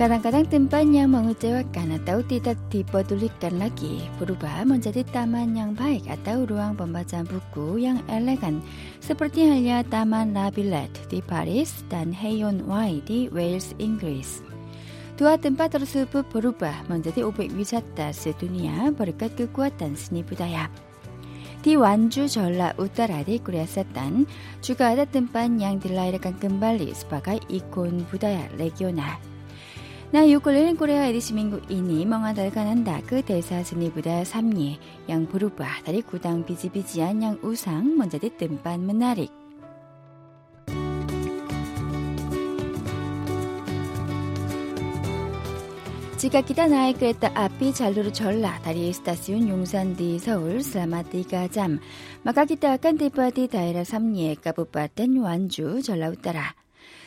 Kadang-kadang tempat yang mengecewakan atau tidak dipedulikan lagi berubah menjadi taman yang baik atau ruang pembacaan buku yang elegan seperti halnya Taman La Villette di Paris dan Heyon Wai di Wales, Inggris. Dua tempat tersebut berubah menjadi objek wisata sedunia berkat kekuatan seni budaya. 디완주 전라 우따라디 꾸리아쌌단 주가 아다뜸반 양딜라이르 깐끈발리 스파가 이콘 부다야 레기오나 나 요꼴레는 꼬레아 에디시민구 이니 멍한 달가난다 그 대사 스니부다 삼니 양 부르바 다리 구당 비지비지한 양 우상 먼저 디 뜸반 문나릭 yang dilahirkan kembali sebagai ikon budaya regional. Nah, ukulele Korea edisi minggu ini mengandalkan Anda ke desa seni budaya Samye yang berubah dari gudang biji-bijian yang usang menjadi tempat menarik. Jika kita naik kereta api jalur Jeolla dari stasiun Yongsan di Seoul selama 3 jam, maka kita akan tiba di daerah Samye, Kabupaten Wanju, Jeolla Utara.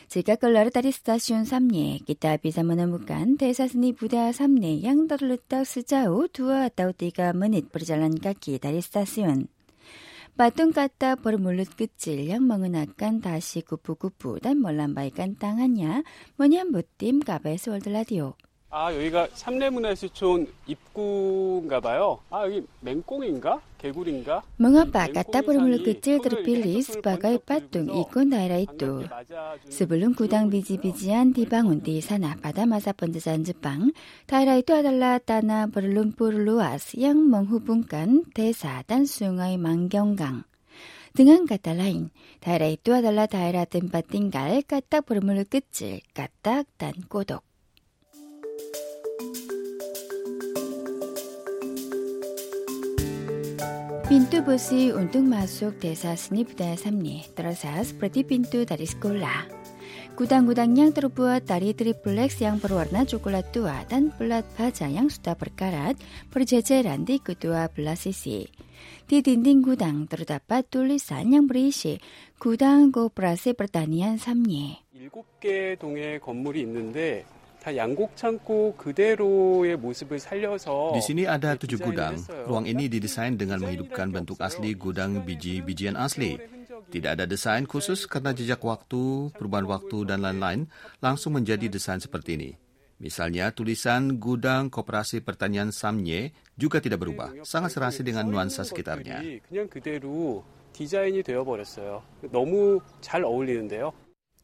Jika keluar dari stasiun Samye, kita bisa menemukan desa seni budaya Samye yang terletak sejauh 2 atau 3 menit berjalan kaki dari stasiun. Patung kata bermulut kecil yang mengenakan dasi kupu-kupu dan melambaikan tangannya menyambut tim KBS World Radio. 아, 여기가 삼례문화유수촌 입구인가 봐요. 아, 여기 맹꽁인가? 개구리인가? Mengapa kata bermulut kecil terpilih sebagai patung ikon daerah itu? Sebelum gudang biji-bijian dibangun di sana pada masa penjajahan Jepang, daerah itu adalah tanah berlumpur luas yang menghubungkan desa dan sungai Manggyeonggang. Dengan kata lain, daerah itu adalah daerah tempat tinggal katak bermulut kecil, katak dan kodok. Pintu besi untuk masuk desa seni budaya Samye terasa seperti pintu dari sekolah. Gudang-gudang yang terbuat dari triplex yang berwarna coklat tua dan pelat baja yang sudah berkarat berjejeran di kedua belah sisi. Di dinding gudang terdapat tulisan yang berisi Gudang Koperasi Pertanian Samye. 7개 동의 건물이 있는데 di sini ada tujuh gudang. Ruang ini didesain dengan menghidupkan bentuk asli gudang biji-bijian asli. Tidak ada desain khusus karena jejak waktu, perubahan waktu, dan lain-lain langsung menjadi desain seperti ini. Misalnya tulisan gudang koperasi pertanian Samye juga tidak berubah, sangat serasi dengan nuansa sekitarnya.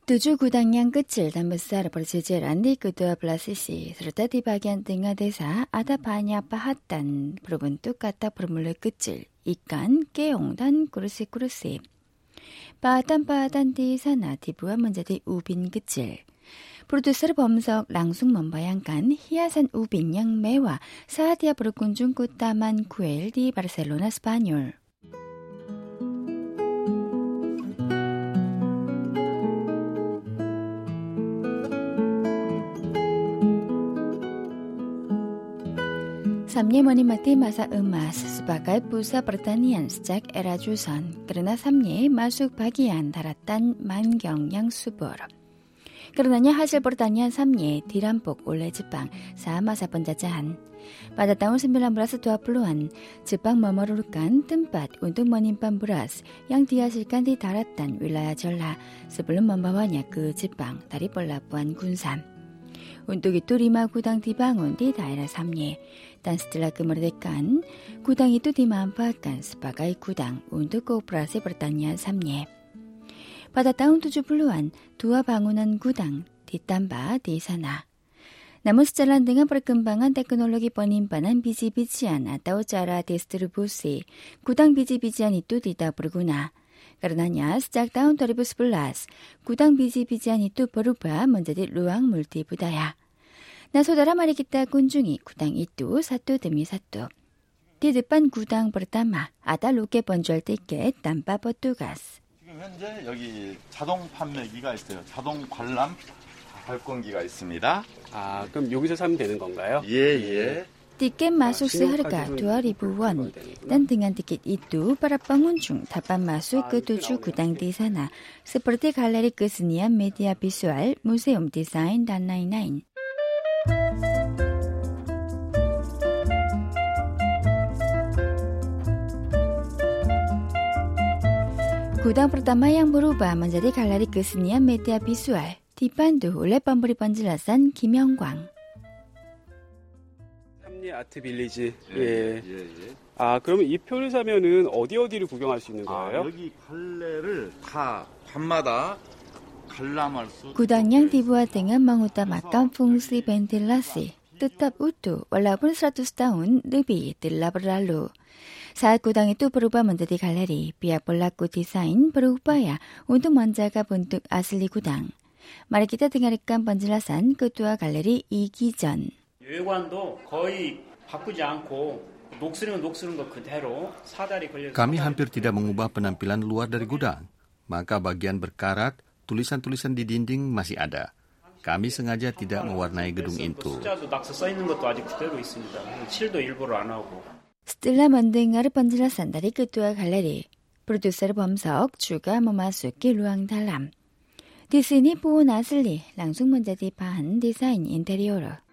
두주 구당양 끝을 담뱃살 벌지질 안디 그두아 플라시시 스르타디 바기안 등아 대사 아다 바냐 파핫단 부르분 뚝같다 부르물레 끝을 이깐 깨옹단 꾸르시 꾸르시 바단 바단 디사나 디부아 문제디 우빈 끝을 프로듀서 범석 랑숙 먼바양간 히아산 우빈양 매와 사디아 부르군중 꾸따만 구엘디 바르셀로나 스파뇰 Samnye menikmati masa emas sebagai pusat pertanian sejak era Joseon karena Samnye masuk bagian daratan Manggyong yang subur. Karenanya hasil pertanian Samnye dirampok oleh Jepang saat masa penjajahan. Pada tahun 1920-an, Jepang memerlukan tempat untuk menimpan beras yang dihasilkan di daratan wilayah Jolla sebelum membawanya ke Jepang dari pelabuhan Gunsan. 온도기 뚜리마 구당 디방온디 다이라 삼예 단스틸라 그머르데깐 구당이 뚜디만 파깐 스파가이 구당 온도고 브라세 브르타니아 삼예 바다 다운투주 블루안 두아 방운한 구당 뒷담바 디사나 Namun sejalan dengan perkembangan teknologi penimpanan biji-bijian atau cara distribusi, gudang biji-bijian itu tidak berguna. 그러나냐 스작 다운 토리브스 블라스 구당 비지비지한 이뚜 버루바 먼저디 루앙 물티 부다야 나소다라 마리기타 군중이 구당 이뚜 사뚜 드미 사뚜 디드반 구당 버르타마 아다 로케 번주할 때께 땀바 버뚜가스 지금 현재 여기 자동 판매기가 있어요. 자동 관람 발권기가 있습니다. 아 그럼 여기서 사면 되는 건가요? 예 예. Tiket masuk seharga 2.000 won. Dan dengan tiket itu, para pengunjung dapat masuk ke tujuh gudang di sana, seperti galeri kesenian media visual, museum desain, dan lain-lain. Gudang pertama yang berubah menjadi galeri kesenian media visual dipandu oleh pemberi penjelasan Kim Yong-kwang. 삼리 아트 빌리지. 예. 예, 예. 아, 그러면 이 표를 사면은 어디 어디를 구경할 수 있는 거예요? 아, 여기 갈래를 다 밤마다 관람할 수. Gudang yang dibuat dengan mengutamakan fungsi ventilasi tetap utuh walaupun 100 tahun lebih telah berlalu. Saat gudang itu berubah menjadi galeri, pihak pelaku desain berupaya untuk menjaga bentuk asli gudang. Mari kita dengarkan penjelasan Ketua Galeri 이 Kami hampir tidak mengubah penampilan luar dari gudang. Maka bagian berkarat, tulisan-tulisan di dinding masih ada. Kami sengaja tidak mewarnai gedung itu. Setelah mendengar penjelasan dari ketua galeri, produser Bomsok juga memasuki ruang dalam. Di sini pun asli langsung menjadi bahan desain interior.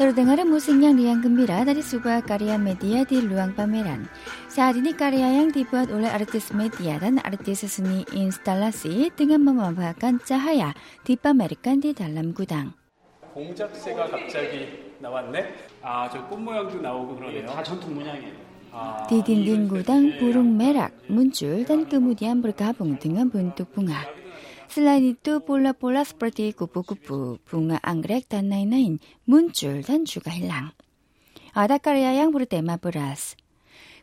Terdengar musik yang riang gembira dari sebuah karya media di ruang pameran. Saat ini karya yang dibuat oleh artis media dan artis seni instalasi dengan memanfaatkan cahaya dipamerkan di dalam gudang. 공작새가 갑자기 나왔네. 아, 저 꽃 모양도 나오고 그러네요. 다 전통 문양이에요. 아, Di dinding gudang burung merak muncul dan kemudian bergabung dengan bentuk bunga. Selain itu, pola-pola seperti kupu-kupu, bunga anggrek, dan lain-lain muncul dan juga hilang. Ada karya yang bertema beras.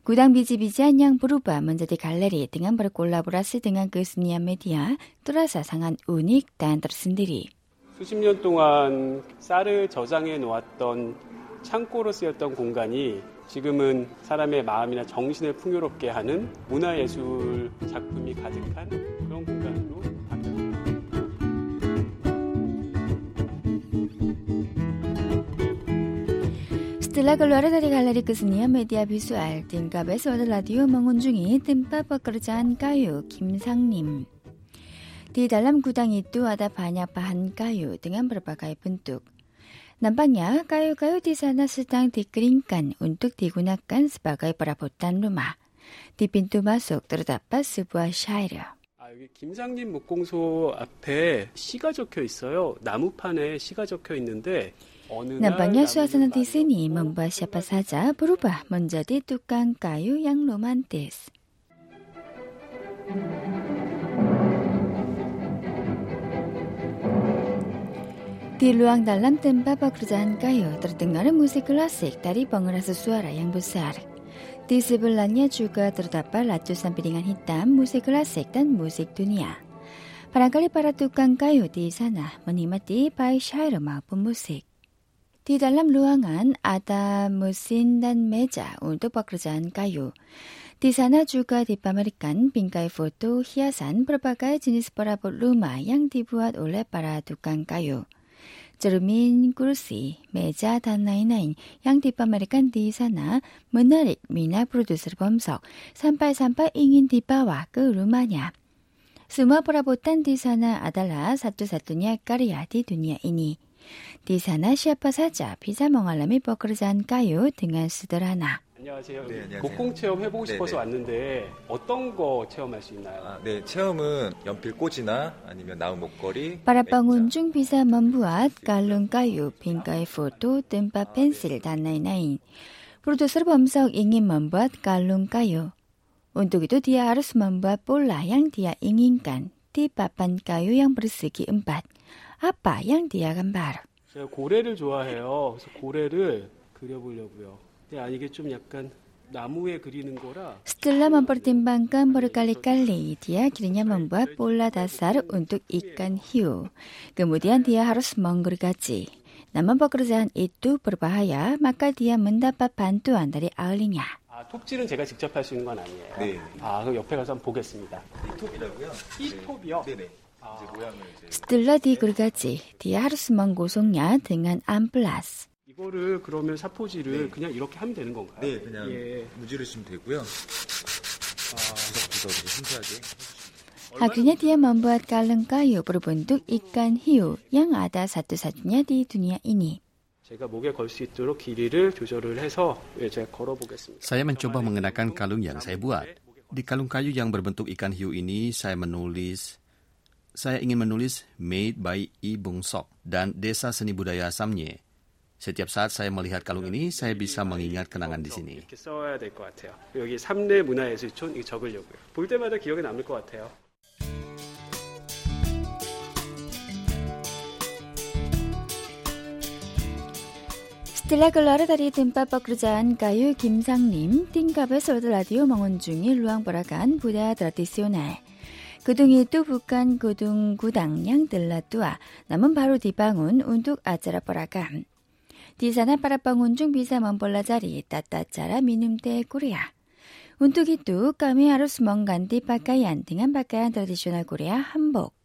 Gudang biji-bijian yang berubah menjadi galeri dengan berkolaborasi dengan kesenian media terasa sangat unik dan tersendiri. 수십 년 동안 쌀을 저장해 놓았던 창고로 쓰였던 공간이 지금은 사람의 마음이나 정신을 풍요롭게 하는 문화예술 작품이 가득한 그런 공간으로 바뀌었습니다. Galeri kesenian media visual, tingkah besok radio mengunjungi tempat pekerjaan kayu Kim Sang-nim. Di dalam gudang itu ada banyak bahan kayu dengan berbagai bentuk. Nampaknya kayu-kayu di sana sedang dikeringkan untuk digunakan sebagai perabotan rumah. Di pintu masuk terdapat sebuah syair. 아, 여기 김상림 목공소 앞에 시가 적혀 있어요. 나무판에 시가 적혀 있는데 어느 날 Nampaknya 나무를 suasana di 많이 sini 먹고 membuat siapa saja berubah menjadi tukang kayu yang romantis. Di ruang dalam tempat pekerjaan kayu terdengar musik klasik dari pengeras suara yang besar. Di sebelahnya juga terdapat ratusan piringan hitam musik klasik dan musik dunia. Barangkali para tukang kayu di sana menikmati baik syair maupun musik. Di dalam ruangan ada mesin dan meja untuk pekerjaan kayu. Di sana juga dipamerkan bingkai foto hiasan berbagai jenis perabot rumah yang dibuat oleh para tukang kayu. Cermin, kursi, meja, dan lain-lain yang dipamerkan di sana menarik minat produser Bomsok sampai-sampai ingin dibawa ke rumahnya. Semua perabotan di sana adalah satu-satunya karya di dunia ini. Di sana siapa saja bisa mengalami pekerjaan kayu dengan sederhana. 안녕하세요. 네, 안녕하세요. 목공 체험 해보고 네, 싶어서 네. 왔는데 어떤 거 체험할 수 있나요? 아, 네, 체험은 연필꽂이나 아니면 나무 목걸이. 빠라빵운 중 비사 만부앗 갈룬 까유 빈가의 포토 뜸바 아, 펜슬 네. 단나이나인. 프로듀서 범석 잉인 만부앗 갈룬 까유. 운동이도 디아 아르스 만부앗 볼라양 디아 잉인간. 띠빠빤 까유 양 브르스기 음밭. 아빠 양 디아 간바르. 제가 고래를 좋아해요. 그래서 고래를 그려보려고요. 근데 아, 이게 좀 약간 나무에 그리는 거라 Setelah mempertimbangkan berkali-kali, dia akhirnya membuat pola dasar untuk ikan hiu. Kemudian dia harus menggergaji. Namun pekerjaan itu berbahaya, maka dia mendapat bantuan dari ahlinya. 아, 톱질은 제가 직접 할 수 있는 건 아니에요. 네. 아, 그럼 옆에 가서 한번 보겠습니다. 톱이라고요. 이 톱이요? 네네. 이제 Setelah digergaji, dia harus menggosoknya dengan amplas. 이거를 그러면 사포질을 네. 그냥 이렇게 하면 되는 건가요? 네, 그냥 예. 무지르시면 되고요. 구석구석 이제 섬세하게. Akhirnya dia membuat kalung kayu berbentuk ikan hiu yang ada satu-satunya di dunia ini. 제가 목에 걸 수 있도록 길이를 조절을 해서 제가 걸어보겠습니다. Saya mencoba mengenakan kalung yang saya buat. Di kalung kayu yang berbentuk ikan hiu ini, saya menulis, saya ingin menulis Made by I Bung Sok dan Desa Seni Budaya Samye. Setiap saat saya melihat kalung ini, saya bisa mengingat kenangan di sini. 이렇게 써야 될 것 같아요. 여기 삼례 문화예술촌 이거 적으려고요. 볼 때마다 기억에 남을 것 같 디사나 빠라빵 운중 비사 먼벌라 자리 따따짜라 미눔대 코리아. 운뚜기뚜 까미 아로스 멍간디 빠까이 안등한 빠까이 트라디셔널 코리아 한복.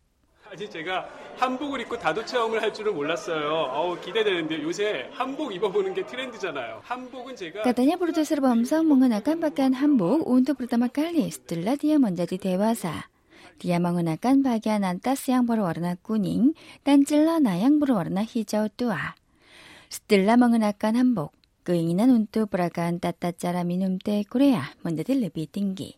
아니 제가 한복을 입고 다도 체험을 할 줄은 몰랐어요. 어우 기대되는데 요새 한복 입어보는 게 트렌드잖아요. 한복은 제가 가다냐 프로듀서로 범성 몽은 아깐 바깐 한복 온도 프로다마 깔리 스틸라 디아먼자디 대화사 디아망은 아깐 바기안 안따스 양보로 워르나 꾸닝 딴질라 나양보로 워르나 히자오 뚜아 Katanya produser Bomsong mengenakan pakaian hanbok untuk pertama kali setelah dia menjadi dewasa. Dia mengenakan bagian atas yang berwarna kuning dan celana yang berwarna hijau tua. Setelah mengenakan hanbok, keinginan untuk peragaan tata cara minum teh Korea menjadi lebih tinggi.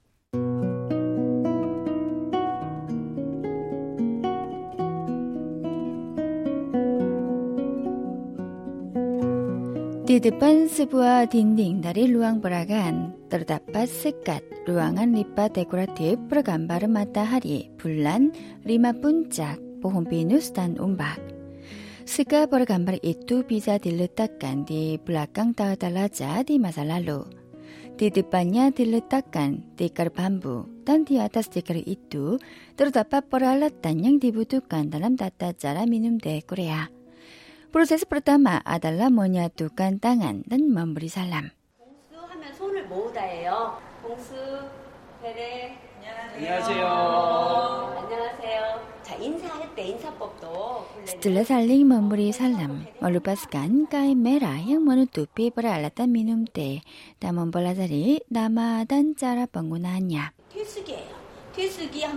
Di depan sebuah dinding dari ruang peragaan terdapat sekat ruangan lipat dekoratif bergambar matahari, bulan, lima puncak, pohon pinus, dan ombak. Sekat bergambar itu bisa diletakkan di belakang tata raja di masa lalu. Di depannya diletakkan tikar bambu dan di atas tikar itu terdapat peralatan yang dibutuhkan dalam tata cara minum teh Korea. 프로세스 pertama adalah menyatukan tangan dan memberi salam. 공수 하면 손을 모으다 해요. 공수, 베레. 안녕하세요. 안녕하세요. Setelah saling memberi salam, melepaskan kain merah yang menutupi peralatan minum teh dan mempelajari nama dan cara penggunaannya. 퇴수기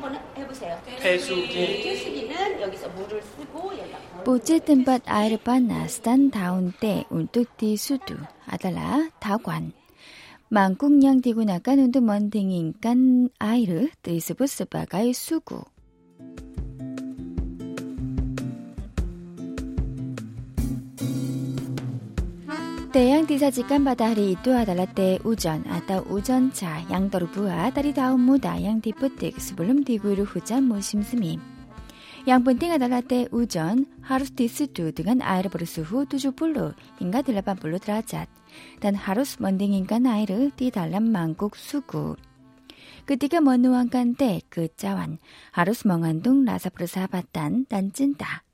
태양 디사지간 바다리 이또아 달라떼 우전 아따 우전차 양더루 부아 다리 다음 무다 양디 뿌뜩 스블름 디구이루 후잔 모심스미. 양분띵아 달라떼 우전 하루스티스 두 등은 아이르버르스 후 두주 불로 인가 들라반 불로 드라잣 단 하루스 먼딩 인가 나이르 띠 달란 망국 수구. 그띠가 먼누왕간 때그 짜완 하루스 멍한둥 라사프르사 바딴 단찐다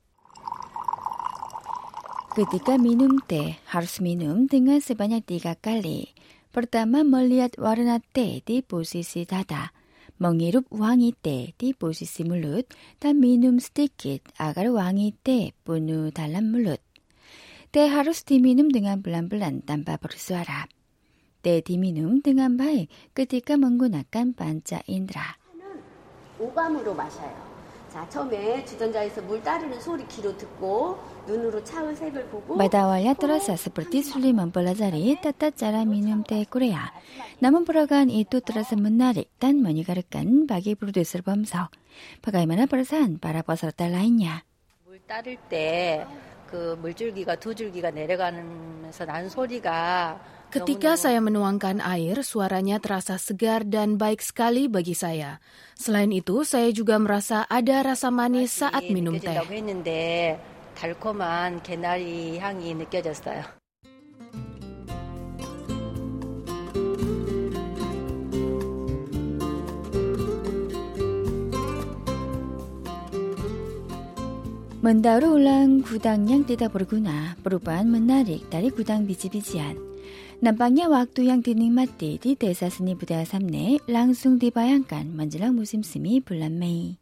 Ketika minum teh, harus minum dengan sebanyak tiga kali. Pertama, melihat warna teh di posisi dada, menghirup wangi teh di posisi mulut, dan minum sedikit agar wangi teh penuh dalam mulut. Teh harus diminum dengan pelan-pelan tanpa bersuara. Teh diminum dengan baik ketika menggunakan panca indera. 오감으로 마셔요. Badawalnya terasa seperti sulit mempelajari tata cara minum teh Korea. Namun peragaan itu terasa menarik dan menyegarkan bagi produser Bamsao. Bagaimana perasaan para peserta lainnya? 따를 때그 물줄기가 두 줄기가 내려가면서 나는 소리가 Ketika saya menuangkan air, suaranya terasa segar dan baik sekali bagi saya. Selain itu, saya juga merasa ada rasa manis saat minum teh. 남방야 왁두양 디닝 마띠 디 대사스니 부대아 삼네 랑숭 디바양간 먼지랑 무심심이 불란메이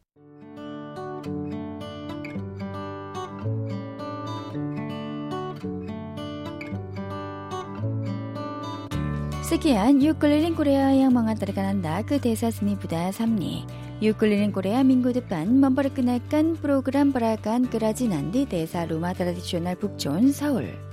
스키안 유클리링 코레아 양 망한 따르가 난다 그 대사스니 부다 삼네 유클리는 코레아 민구드판 먼버르 끝날간 프로그램 브라간 그라지 난디 대사 로마 트라디셔널 북촌 서울